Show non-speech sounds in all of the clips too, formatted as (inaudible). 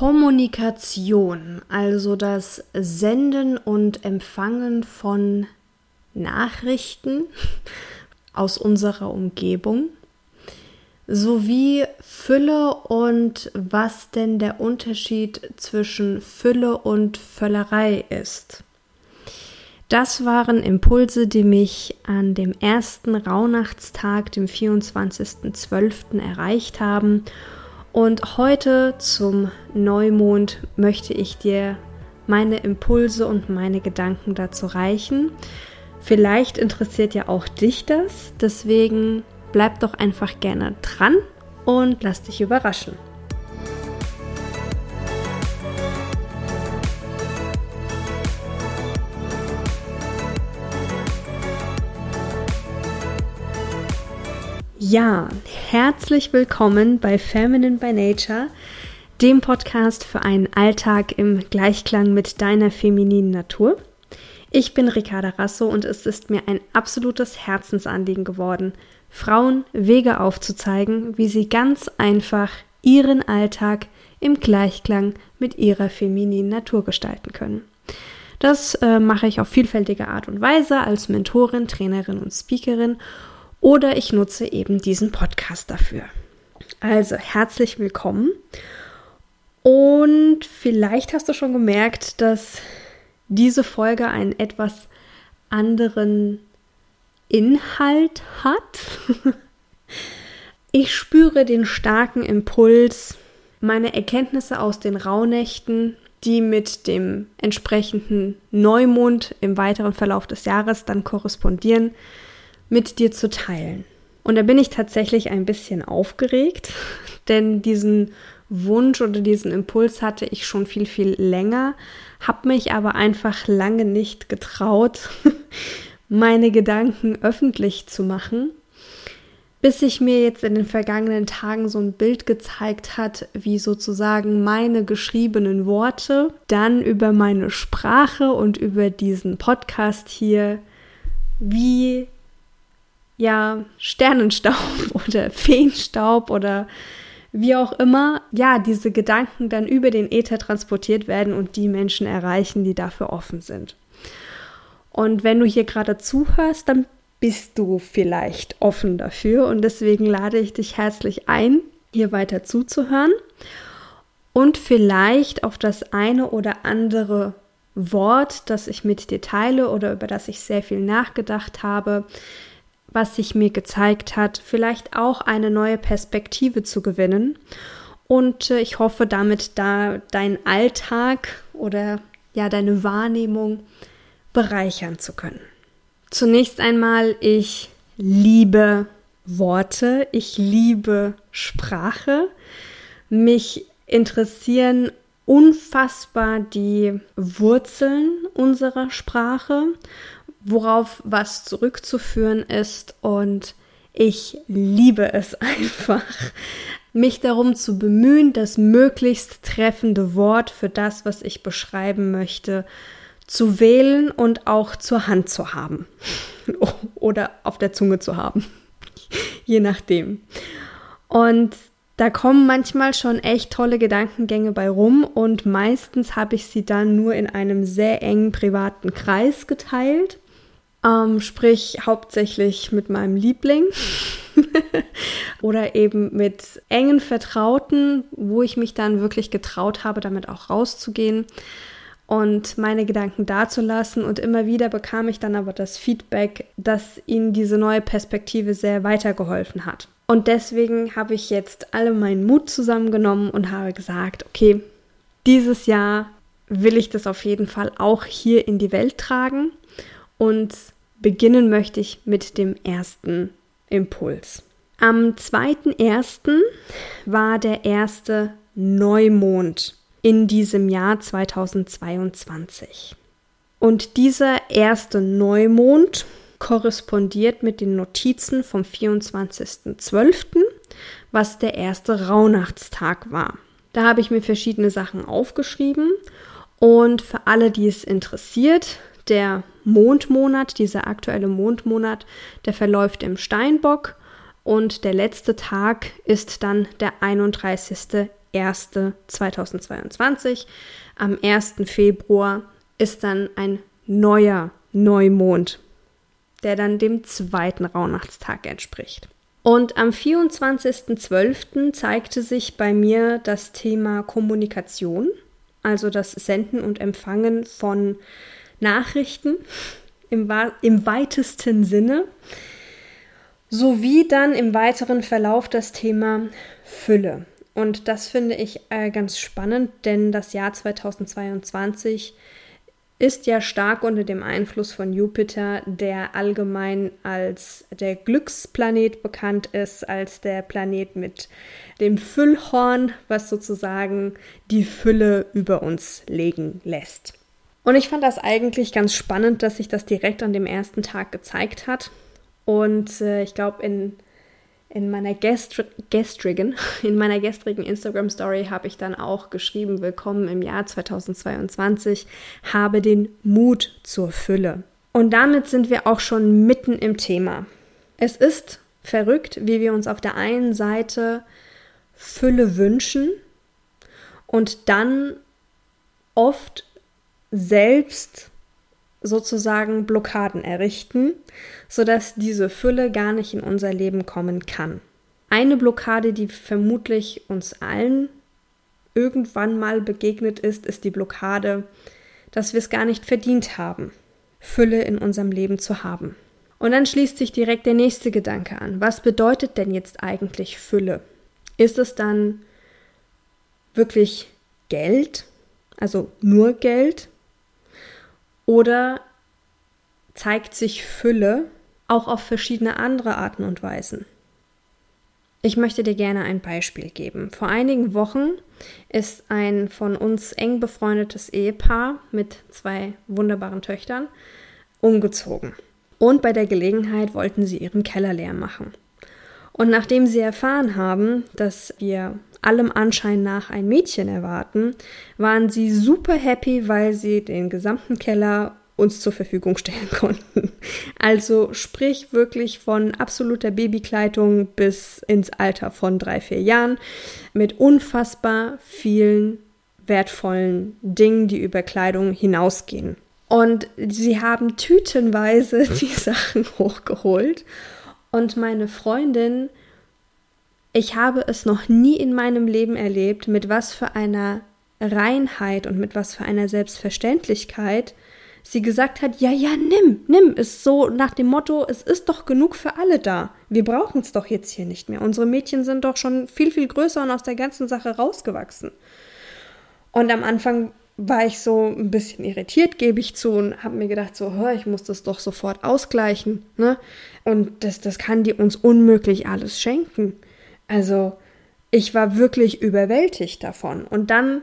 Kommunikation, also das Senden und Empfangen von Nachrichten (laughs) aus unserer Umgebung, sowie Fülle und was denn der Unterschied zwischen Fülle und Völlerei ist. Das waren Impulse, die mich an dem ersten Rauhnachtstag, dem 24.12. erreicht haben. Und heute zum Neumond möchte ich dir meine Impulse und meine Gedanken dazu reichen. Vielleicht interessiert ja auch dich das, deswegen bleib doch einfach gerne dran und lass dich überraschen. Ja, herzlich willkommen bei Feminine by Nature, dem Podcast für einen Alltag im Gleichklang mit deiner femininen Natur. Ich bin Ricarda Rasso und es ist mir ein absolutes Herzensanliegen geworden, Frauen Wege aufzuzeigen, wie sie ganz einfach ihren Alltag im Gleichklang mit ihrer femininen Natur gestalten können. Das äh, mache ich auf vielfältige Art und Weise als Mentorin, Trainerin und Speakerin oder ich nutze eben diesen Podcast dafür. Also herzlich willkommen. Und vielleicht hast du schon gemerkt, dass diese Folge einen etwas anderen Inhalt hat. (laughs) Ich spüre den starken Impuls, meine Erkenntnisse aus den Rauhnächten, die mit dem entsprechenden Neumond im weiteren Verlauf des Jahres dann korrespondieren, mit dir zu teilen. Und da bin ich tatsächlich ein bisschen aufgeregt, (laughs) denn diesen Wunsch oder diesen Impuls hatte ich schon viel, viel länger, habe mich aber einfach lange nicht getraut, (laughs) meine Gedanken öffentlich zu machen, bis sich mir jetzt in den vergangenen Tagen so ein Bild gezeigt hat, wie sozusagen meine geschriebenen Worte dann über meine Sprache und über diesen Podcast hier wie ja, Sternenstaub (laughs) oder Feenstaub oder wie auch immer, ja, diese Gedanken dann über den Äther transportiert werden und die Menschen erreichen, die dafür offen sind. Und wenn du hier gerade zuhörst, dann bist du vielleicht offen dafür. Und deswegen lade ich dich herzlich ein, hier weiter zuzuhören. Und vielleicht auf das eine oder andere Wort, das ich mit dir teile oder über das ich sehr viel nachgedacht habe, was sich mir gezeigt hat, vielleicht auch eine neue Perspektive zu gewinnen. Und äh, ich hoffe damit da deinen Alltag oder ja deine Wahrnehmung bereichern zu können. Zunächst einmal, ich liebe Worte, ich liebe Sprache. Mich interessieren unfassbar die Wurzeln unserer Sprache worauf was zurückzuführen ist. Und ich liebe es (laughs) einfach, mich darum zu bemühen, das möglichst treffende Wort für das, was ich beschreiben möchte, zu wählen und auch zur Hand zu haben. (laughs) Oder auf der Zunge zu haben, (laughs) je nachdem. Und da kommen manchmal schon echt tolle Gedankengänge bei rum und meistens habe ich sie dann nur in einem sehr engen privaten Kreis geteilt ähm, sprich hauptsächlich mit meinem Liebling (laughs) oder eben mit engen Vertrauten, wo ich mich dann wirklich getraut habe, damit auch rauszugehen und meine Gedanken dazulassen. Und immer wieder bekam ich dann aber das Feedback, dass ihnen diese neue Perspektive sehr weitergeholfen hat. Und deswegen habe ich jetzt alle meinen Mut zusammengenommen und habe gesagt, okay, dieses Jahr will ich das auf jeden Fall auch hier in die Welt tragen und beginnen möchte ich mit dem ersten Impuls. Am 2.1. war der erste Neumond in diesem Jahr 2022. Und dieser erste Neumond korrespondiert mit den Notizen vom 24.12., was der erste Rauhnachtstag war. Da habe ich mir verschiedene Sachen aufgeschrieben und für alle, die es interessiert, der Mondmonat, dieser aktuelle Mondmonat, der verläuft im Steinbock und der letzte Tag ist dann der 31.01. 1.1.2022. Am 1. Februar ist dann ein neuer Neumond, der dann dem zweiten Rauhnachtstag entspricht. Und am 24.12. zeigte sich bei mir das Thema Kommunikation, also das Senden und Empfangen von Nachrichten im, im weitesten Sinne, sowie dann im weiteren Verlauf das Thema Fülle. Und das finde ich äh, ganz spannend, denn das Jahr 2022 ist ja stark unter dem Einfluss von Jupiter, der allgemein als der Glücksplanet bekannt ist, als der Planet mit dem Füllhorn, was sozusagen die Fülle über uns legen lässt. Und ich fand das eigentlich ganz spannend, dass sich das direkt an dem ersten Tag gezeigt hat. Und äh, ich glaube, in in meiner gestri gestrigen, (laughs) in meiner gestrigen Instagram Story habe ich dann auch geschrieben, willkommen im Jahr 2022, habe den Mut zur Fülle. Und damit sind wir auch schon mitten im Thema. Es ist verrückt, wie wir uns auf der einen Seite Fülle wünschen und dann oft selbst sozusagen Blockaden errichten, sodass diese Fülle gar nicht in unser Leben kommen kann. Eine Blockade, die vermutlich uns allen irgendwann mal begegnet ist, ist die Blockade, dass wir es gar nicht verdient haben, Fülle in unserem Leben zu haben. Und dann schließt sich direkt der nächste Gedanke an. Was bedeutet denn jetzt eigentlich Fülle? Ist es dann wirklich Geld? Also nur Geld? Oder zeigt sich Fülle auch auf verschiedene andere Arten und Weisen? Ich möchte dir gerne ein Beispiel geben. Vor einigen Wochen ist ein von uns eng befreundetes Ehepaar mit zwei wunderbaren Töchtern umgezogen. Und bei der Gelegenheit wollten sie ihren Keller leer machen. Und nachdem sie erfahren haben, dass wir allem Anschein nach ein Mädchen erwarten, waren sie super happy, weil sie den gesamten Keller uns zur Verfügung stellen (laughs) konnten. Also sprich wirklich von absoluter Babykleidung bis ins Alter von drei, vier Jahren mit unfassbar vielen wertvollen Dingen, die über Kleidung hinausgehen. Und sie haben tütenweise (laughs) die Sachen hochgeholt. Und meine Freundin ich habe es noch nie in meinem Leben erlebt, mit was für einer Reinheit und mit was für einer Selbstverständlichkeit sie gesagt hat, ja, ja, nimm, nimm, ist so nach dem Motto, es ist doch genug für alle da. Wir brauchen es doch jetzt hier nicht mehr. Unsere Mädchen sind doch schon viel, viel größer und aus der ganzen Sache rausgewachsen. Und am Anfang war ich so ein bisschen irritiert, gebe ich zu, und habe mir gedacht, so, hör, ich muss das doch sofort ausgleichen. Ne? Und das, das kann die uns unmöglich alles schenken. Also ich war wirklich überwältigt davon. Und dann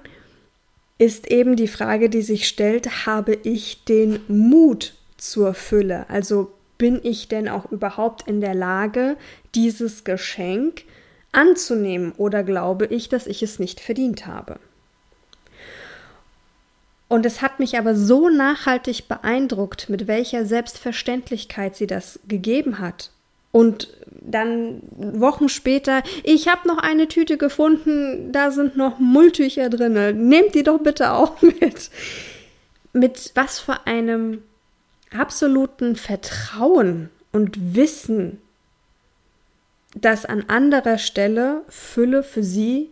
ist eben die Frage, die sich stellt, habe ich den Mut zur Fülle? Also bin ich denn auch überhaupt in der Lage, dieses Geschenk anzunehmen oder glaube ich, dass ich es nicht verdient habe? Und es hat mich aber so nachhaltig beeindruckt, mit welcher Selbstverständlichkeit sie das gegeben hat und dann Wochen später, ich habe noch eine Tüte gefunden, da sind noch Mulltücher drin. Nehmt die doch bitte auch (laughs) mit. Mit was für einem absoluten Vertrauen und Wissen, dass an anderer Stelle Fülle für sie,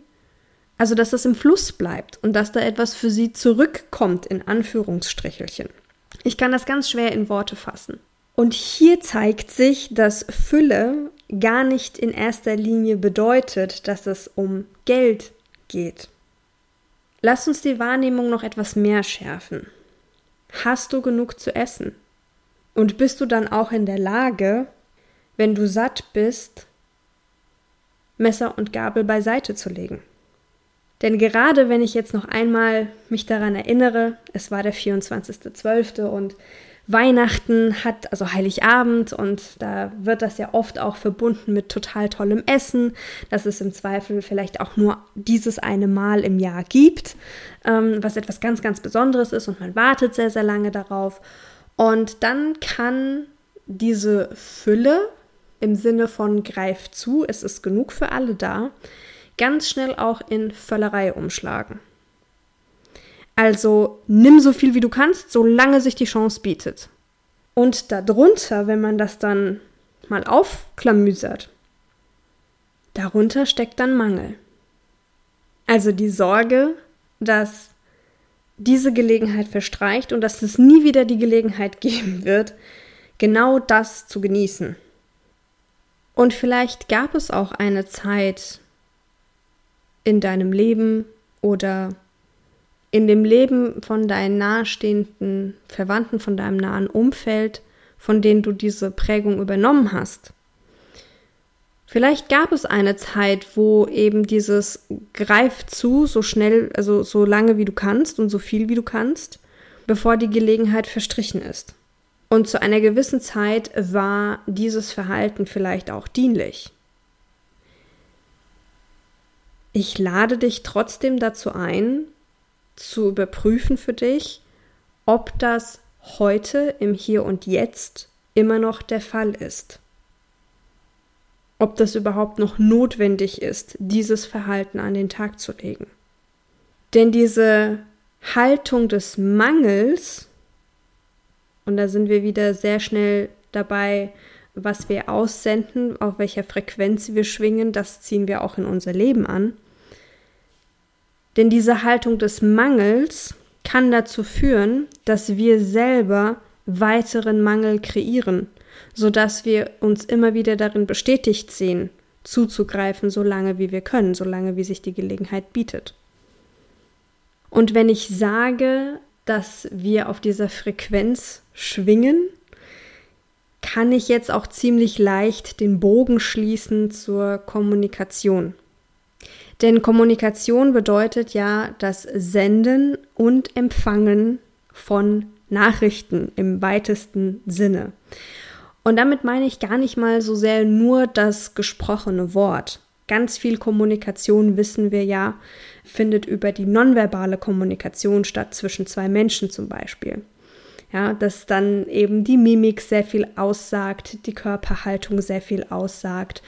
also dass das im Fluss bleibt und dass da etwas für sie zurückkommt, in Anführungsstrichelchen. Ich kann das ganz schwer in Worte fassen. Und hier zeigt sich, dass Fülle gar nicht in erster Linie bedeutet, dass es um Geld geht. Lass uns die Wahrnehmung noch etwas mehr schärfen. Hast du genug zu essen? Und bist du dann auch in der Lage, wenn du satt bist, Messer und Gabel beiseite zu legen? Denn gerade wenn ich jetzt noch einmal mich daran erinnere, es war der 24.12. und Weihnachten hat, also Heiligabend, und da wird das ja oft auch verbunden mit total tollem Essen, dass es im Zweifel vielleicht auch nur dieses eine Mal im Jahr gibt, ähm, was etwas ganz, ganz Besonderes ist und man wartet sehr, sehr lange darauf. Und dann kann diese Fülle im Sinne von greif zu, es ist genug für alle da, ganz schnell auch in Völlerei umschlagen. Also nimm so viel wie du kannst, solange sich die Chance bietet. Und darunter, wenn man das dann mal aufklamüsert, darunter steckt dann Mangel. Also die Sorge, dass diese Gelegenheit verstreicht und dass es nie wieder die Gelegenheit (laughs) geben wird, genau das zu genießen. Und vielleicht gab es auch eine Zeit in deinem Leben oder in dem Leben von deinen nahestehenden Verwandten, von deinem nahen Umfeld, von denen du diese Prägung übernommen hast. Vielleicht gab es eine Zeit, wo eben dieses Greif zu, so schnell, also so lange wie du kannst und so viel wie du kannst, bevor die Gelegenheit verstrichen ist. Und zu einer gewissen Zeit war dieses Verhalten vielleicht auch dienlich. Ich lade dich trotzdem dazu ein, zu überprüfen für dich, ob das heute im Hier und Jetzt immer noch der Fall ist. Ob das überhaupt noch notwendig ist, dieses Verhalten an den Tag zu legen. Denn diese Haltung des Mangels und da sind wir wieder sehr schnell dabei, was wir aussenden, auf welcher Frequenz wir schwingen, das ziehen wir auch in unser Leben an. Denn diese Haltung des Mangels kann dazu führen, dass wir selber weiteren Mangel kreieren, sodass wir uns immer wieder darin bestätigt sehen, zuzugreifen, solange wie wir können, solange wie sich die Gelegenheit bietet. Und wenn ich sage, dass wir auf dieser Frequenz schwingen, kann ich jetzt auch ziemlich leicht den Bogen schließen zur Kommunikation. Denn Kommunikation bedeutet ja das Senden und Empfangen von Nachrichten im weitesten Sinne. Und damit meine ich gar nicht mal so sehr nur das gesprochene Wort. Ganz viel Kommunikation, wissen wir ja, findet über die nonverbale Kommunikation statt, zwischen zwei Menschen zum Beispiel. Ja, dass dann eben die Mimik sehr viel aussagt, die Körperhaltung sehr viel aussagt.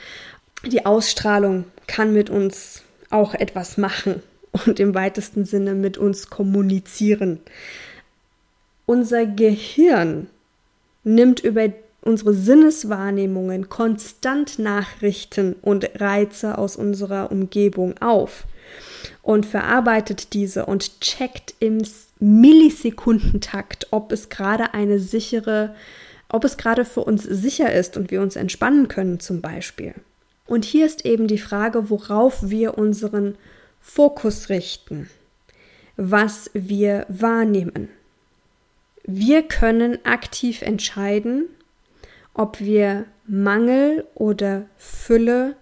Die Ausstrahlung kann mit uns auch etwas machen und im weitesten Sinne mit uns kommunizieren. Unser Gehirn nimmt über unsere Sinneswahrnehmungen konstant Nachrichten und Reize aus unserer Umgebung auf und verarbeitet diese und checkt im Millisekundentakt, ob es gerade eine sichere, ob es gerade für uns sicher ist und wir uns entspannen können zum Beispiel. Und hier ist eben die Frage, worauf wir unseren Fokus richten, was wir wahrnehmen. Wir können aktiv entscheiden, ob wir Mangel oder Fülle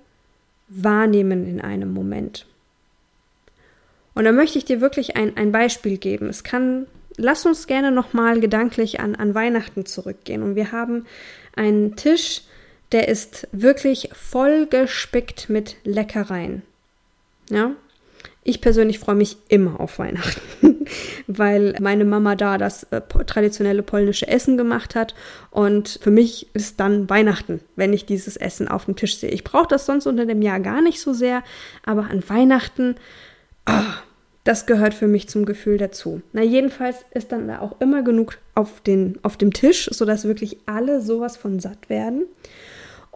wahrnehmen in einem Moment. Und da möchte ich dir wirklich ein, ein Beispiel geben. Es kann, lass uns gerne nochmal gedanklich an, an Weihnachten zurückgehen. Und wir haben einen Tisch, der ist wirklich voll gespickt mit Leckereien. Ja, ich persönlich freue mich immer auf Weihnachten, (laughs) weil meine Mama da das äh, traditionelle polnische Essen gemacht hat und für mich ist dann Weihnachten, wenn ich dieses Essen auf dem Tisch sehe. Ich brauche das sonst unter dem Jahr gar nicht so sehr, aber an Weihnachten, oh, das gehört für mich zum Gefühl dazu. Na, jedenfalls ist dann da auch immer genug auf, den, auf dem Tisch, sodass wirklich alle sowas von satt werden.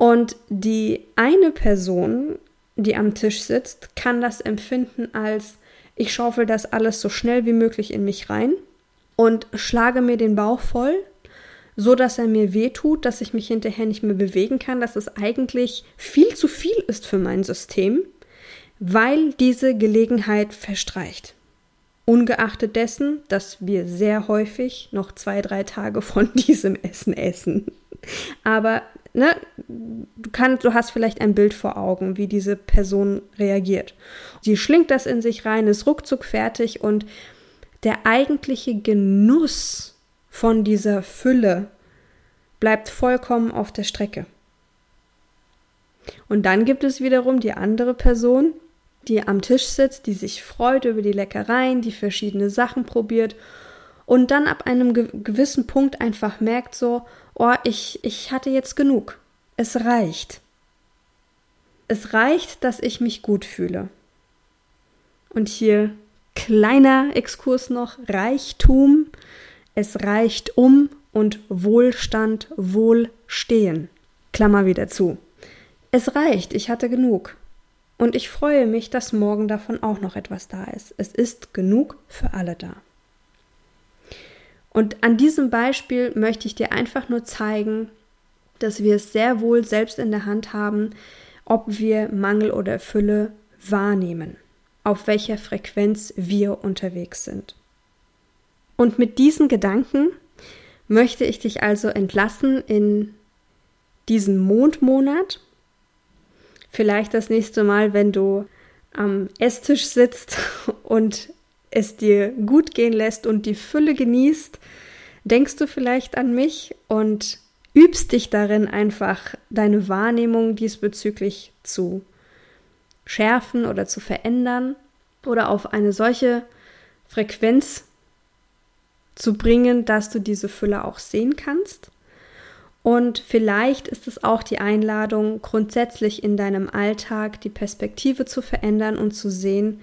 Und die eine Person, die am Tisch sitzt, kann das empfinden als ich schaufel das alles so schnell wie möglich in mich rein und schlage mir den Bauch voll, so dass er mir wehtut, dass ich mich hinterher nicht mehr bewegen kann, dass es eigentlich viel zu viel ist für mein System weil diese Gelegenheit verstreicht. Ungeachtet dessen, dass wir sehr häufig noch zwei, drei Tage von (laughs) diesem Essen essen. Aber ne, du, kannst, du hast vielleicht ein Bild vor Augen, wie diese Person reagiert. Sie schlingt das in sich rein, ist ruckzuck fertig und der eigentliche Genuss von dieser Fülle bleibt vollkommen auf der Strecke. Und dann gibt es wiederum die andere Person, die am Tisch sitzt, die sich freut über die Leckereien, die verschiedene Sachen probiert und dann ab einem gewissen Punkt einfach merkt so, oh, ich, ich hatte jetzt genug. Es reicht. Es reicht, dass ich mich gut fühle. Und hier kleiner Exkurs noch, Reichtum, es reicht um und Wohlstand, Wohlstehen. Klammer wieder zu. Es reicht, ich hatte genug. Und ich freue mich, dass morgen davon auch noch etwas da ist. Es ist genug für alle da. Und an diesem Beispiel möchte ich dir einfach nur zeigen, dass wir es sehr wohl selbst in der Hand haben, ob wir Mangel oder Fülle wahrnehmen, auf welcher Frequenz wir unterwegs sind. Und mit diesen Gedanken möchte ich dich also entlassen in diesen Mondmonat. Vielleicht das nächste Mal, wenn du am Esstisch sitzt (laughs) und es dir gut gehen lässt und die Fülle genießt, denkst du vielleicht an mich und übst dich darin einfach deine Wahrnehmung diesbezüglich zu schärfen oder zu verändern oder auf eine solche Frequenz zu bringen, dass du diese Fülle auch sehen kannst. Und vielleicht ist es auch die Einladung, grundsätzlich in deinem Alltag die Perspektive zu verändern und zu sehen,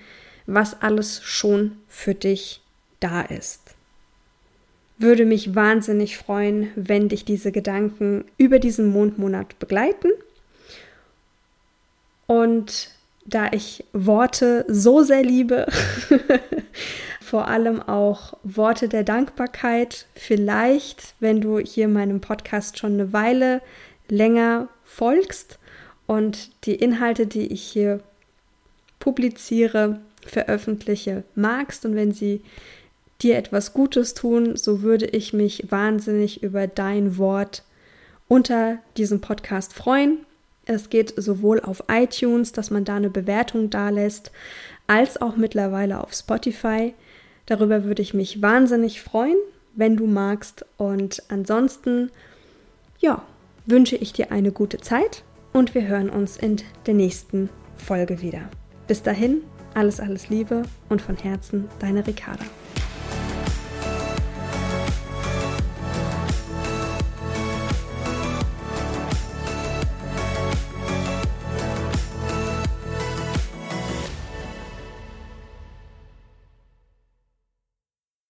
was alles schon für dich da ist. Würde mich wahnsinnig freuen, wenn dich diese Gedanken über diesen Mondmonat begleiten. Und da ich Worte so sehr liebe, (laughs) vor allem auch Worte der Dankbarkeit, vielleicht, wenn du hier meinem Podcast schon eine Weile länger folgst und die Inhalte, die ich hier publiziere, veröffentliche, magst und wenn sie dir etwas Gutes tun, so würde ich mich wahnsinnig über dein Wort unter diesem Podcast freuen. Es geht sowohl auf iTunes, dass man da eine Bewertung da lässt, als auch mittlerweile auf Spotify. Darüber würde ich mich wahnsinnig freuen, wenn du magst. Und ansonsten, ja, wünsche ich dir eine gute Zeit und wir hören uns in der nächsten Folge wieder. Bis dahin, alles, alles Liebe und von Herzen, deine Ricarda.